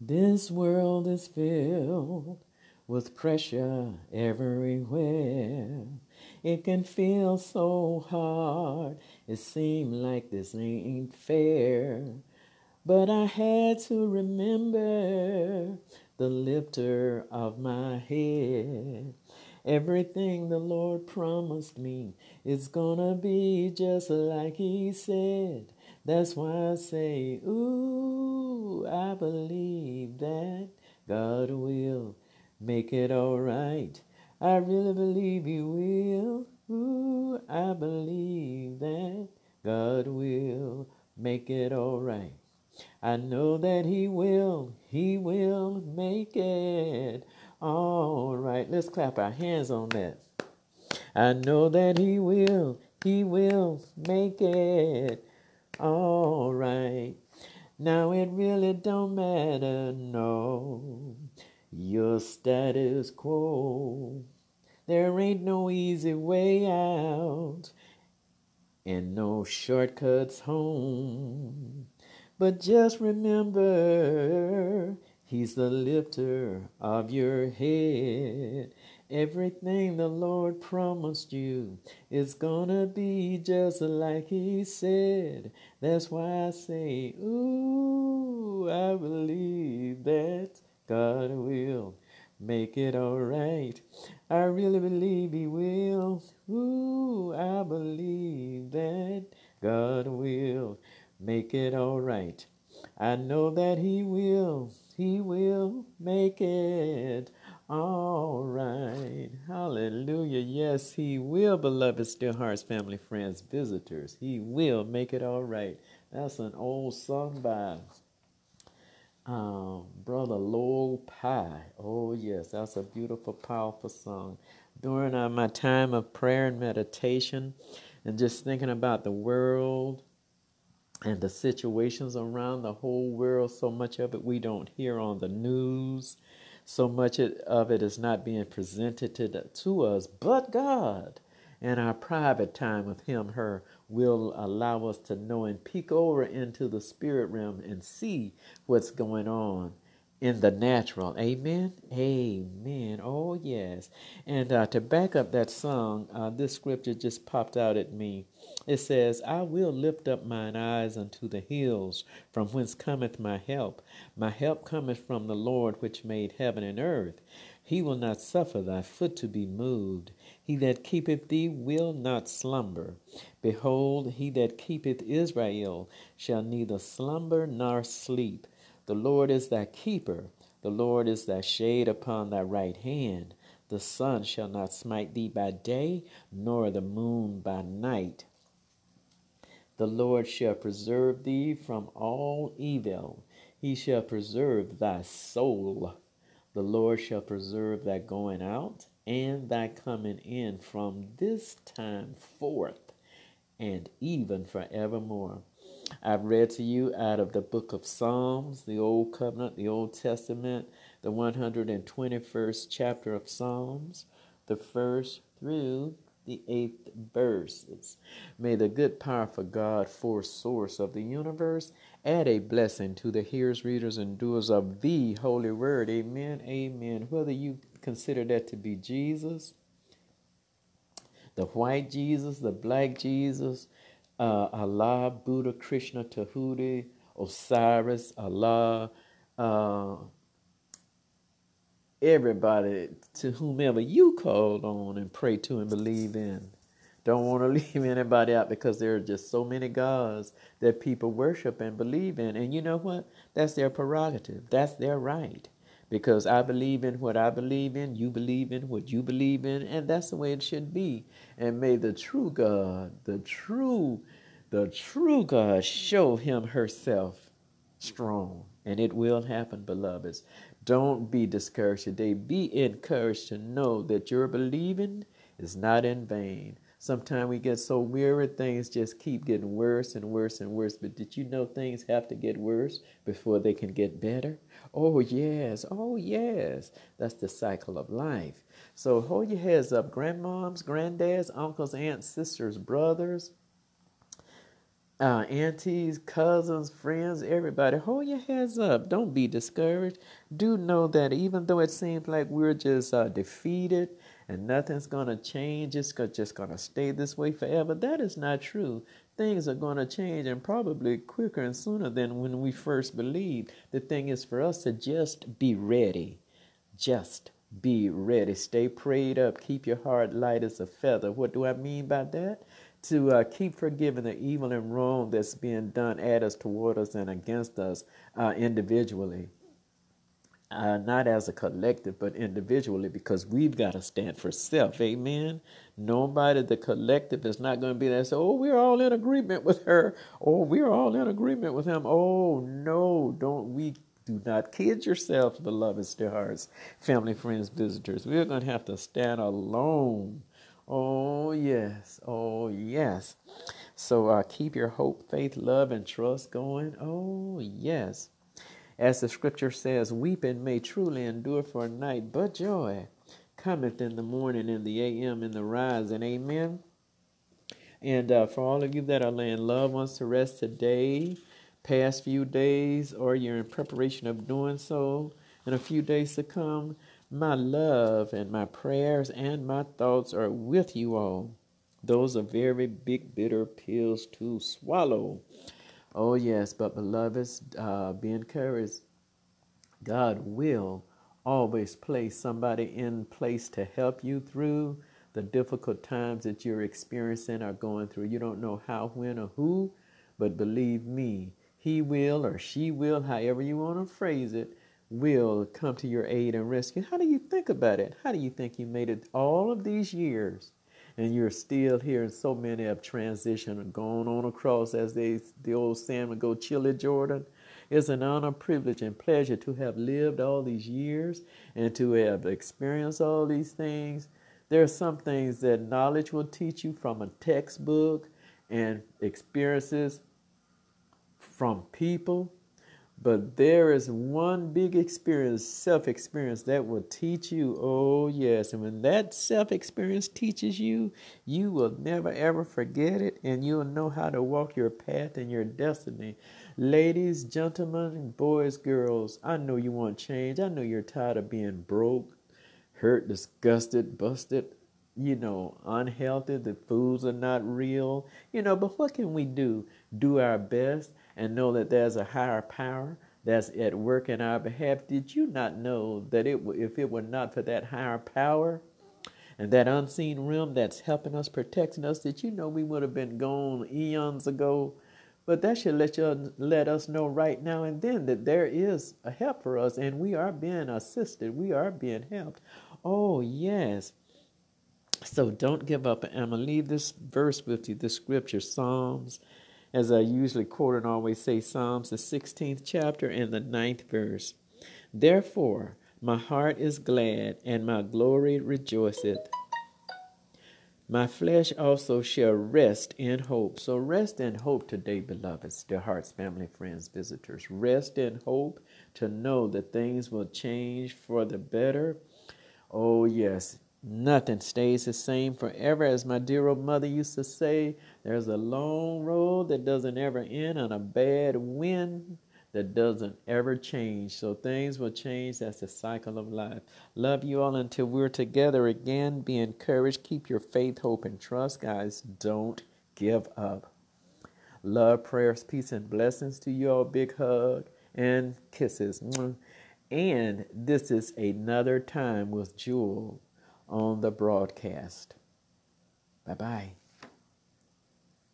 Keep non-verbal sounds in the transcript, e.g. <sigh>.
This world is filled with pressure everywhere. It can feel so hard. It seems like this ain't fair. But I had to remember the lifter of my head. Everything the Lord promised me is gonna be just like He said. That's why I say, Ooh, I believe that God will make it alright. I really believe He will. Ooh, I believe that God will make it alright. I know that He will, He will make it alright. Let's clap our hands on that. I know that He will, He will make it alright. Now it really don't matter, no, your status quo. There ain't no easy way out and no shortcuts home. But just remember, He's the lifter of your head. Everything the Lord promised you is gonna be just like He said. That's why I say, Ooh, I believe that God will make it alright. I really believe He will. Ooh, I believe that God will make it alright. I know that He will. He will make it all right. Hallelujah. Yes, He will, beloved Still Hearts family, friends, visitors. He will make it all right. That's an old song by um, Brother Lowell Pye. Oh, yes, that's a beautiful, powerful song. During uh, my time of prayer and meditation, and just thinking about the world and the situations around the whole world, so much of it we don't hear on the news so much of it is not being presented to, us, but God. And our private time with Him, her, will allow us to know and peek over into the spirit realm and see what's going on in the natural. Amen. Amen. Oh, yes. And uh, to back up that song, uh, this scripture just popped out at me. It says, I will lift up mine eyes unto the hills, from whence cometh my help. My help cometh from the Lord which made heaven and earth. He will not suffer thy foot to be moved. He that keepeth thee will not slumber. Behold, he that keepeth Israel shall neither slumber nor sleep. The Lord is thy keeper. The Lord is thy shade upon thy right hand. The sun shall not smite thee by day, nor the moon by night. The Lord shall preserve thee from all evil. He shall preserve thy soul. The Lord shall preserve thy going out and thy coming in from this time forth and even forevermore. I've read to you out of the book of Psalms, the Old Covenant, the Old Testament, the 121st chapter of Psalms, the first through the eighth verses. May the good, powerful God, force source of the universe, add a blessing to the hearers, readers, and doers of the holy word. Amen. Amen. Whether you consider that to be Jesus, the white Jesus, the black Jesus, uh, Allah, Buddha, Krishna, Tahuti, Osiris, Allah, uh, everybody to whomever you called on and pray to and believe in. Don't want to <laughs> leave anybody out because there are just so many gods that people worship and believe in. And you know what? That's their prerogative. That's their right. Because I believe in what I believe in, you believe in what you believe in, and that's the way it should be. And may the true God, the true, the true God show him herself strong. And it will happen, beloveds. Don't be discouraged today. Be encouraged to know that your believing is not in vain. Sometimes we get so weary, things just keep getting worse and worse and worse. But did you know things have to get worse before they can get better? Oh, yes. Oh, yes. That's the cycle of life. So hold your heads up, grandmoms, granddads, uncles, aunts, sisters, brothers, uh, aunties, cousins, friends, everybody, hold your heads up. Don't be discouraged. Do know that even though it seems like we're just uh, defeated and nothing's going to change, it's just going to stay this way forever, that is not true. Things are going to change and probably quicker and sooner than when we first believed. The thing is for us to just be ready. Just be ready. Stay prayed up. Keep your heart light as a feather. What do I mean by that? to uh, keep forgiving the evil and wrong that's being done at us, toward us, and against us uh, individually. Uh, not as a collective, but individually, because we've got to stand for self. Amen. Nobody, the collective, is not going to be there. So, oh, we're all in agreement with her. Oh, we're all in agreement with him. Oh, no, don't we do not kid yourselves, beloved hearts, family, friends, visitors. We're going to have to stand alone Oh, yes. Oh, yes. So uh, keep your hope, faith, love, and trust going. Oh, yes. As the scripture says, weeping may truly endure for a night, but joy cometh in the morning, in the AM, in the rising. Amen. And uh, for all of you that are laying loved ones to rest today, past few days, or you're in preparation of doing so in a few days to come, my love and my prayers and my thoughts are with you all. Those are very big, bitter pills to swallow. Oh, yes, but beloveds, uh, be encouraged. God will always place somebody in place to help you through the difficult times that you're experiencing or going through. You don't know how, when, or who, but believe me, he will or she will, however you want to phrase it, will come to your aid and rescue. How do you think about it? How do you think you made it all of these years and you're still here and so many have transitioned and gone on across as they the old saying would go chilly Jordan? It's an honor, privilege, and pleasure to have lived all these years and to have experienced all these things. There are some things that knowledge will teach you from a textbook and experiences from people but there is one big experience, self experience, that will teach you. Oh, yes. And when that self experience teaches you, you will never ever forget it and you'll know how to walk your path and your destiny. Ladies, gentlemen, boys, girls, I know you want change. I know you're tired of being broke, hurt, disgusted, busted, you know, unhealthy. The foods are not real, you know, but what can we do? Do our best and know that there's a higher power that's at work in our behalf. Did you not know that it, if it were not for that higher power and that unseen realm that's helping us, protecting us, did you know we would have been gone eons ago? But that should let you let us know right now and then that there is a help for us and we are being assisted. We are being helped. Oh yes. So don't give up. I'm gonna leave this verse with you, the scripture, Psalms as I usually quote and always say, Psalms, the 16th chapter and the ninth verse. Therefore, my heart is glad, and my glory rejoiceth. My flesh also shall rest in hope. So rest in hope today, beloveds, dear hearts, family, friends, visitors. Rest in hope to know that things will change for the better. Oh, yes. Nothing stays the same forever. As my dear old mother used to say, there's a long road that doesn't ever end and a bad wind that doesn't ever change. So things will change. That's the cycle of life. Love you all until we're together again. Be encouraged. Keep your faith, hope, and trust, guys. Don't give up. Love, prayers, peace, and blessings to you all. Big hug and kisses. And this is another time with Jewel on the broadcast. Bye bye.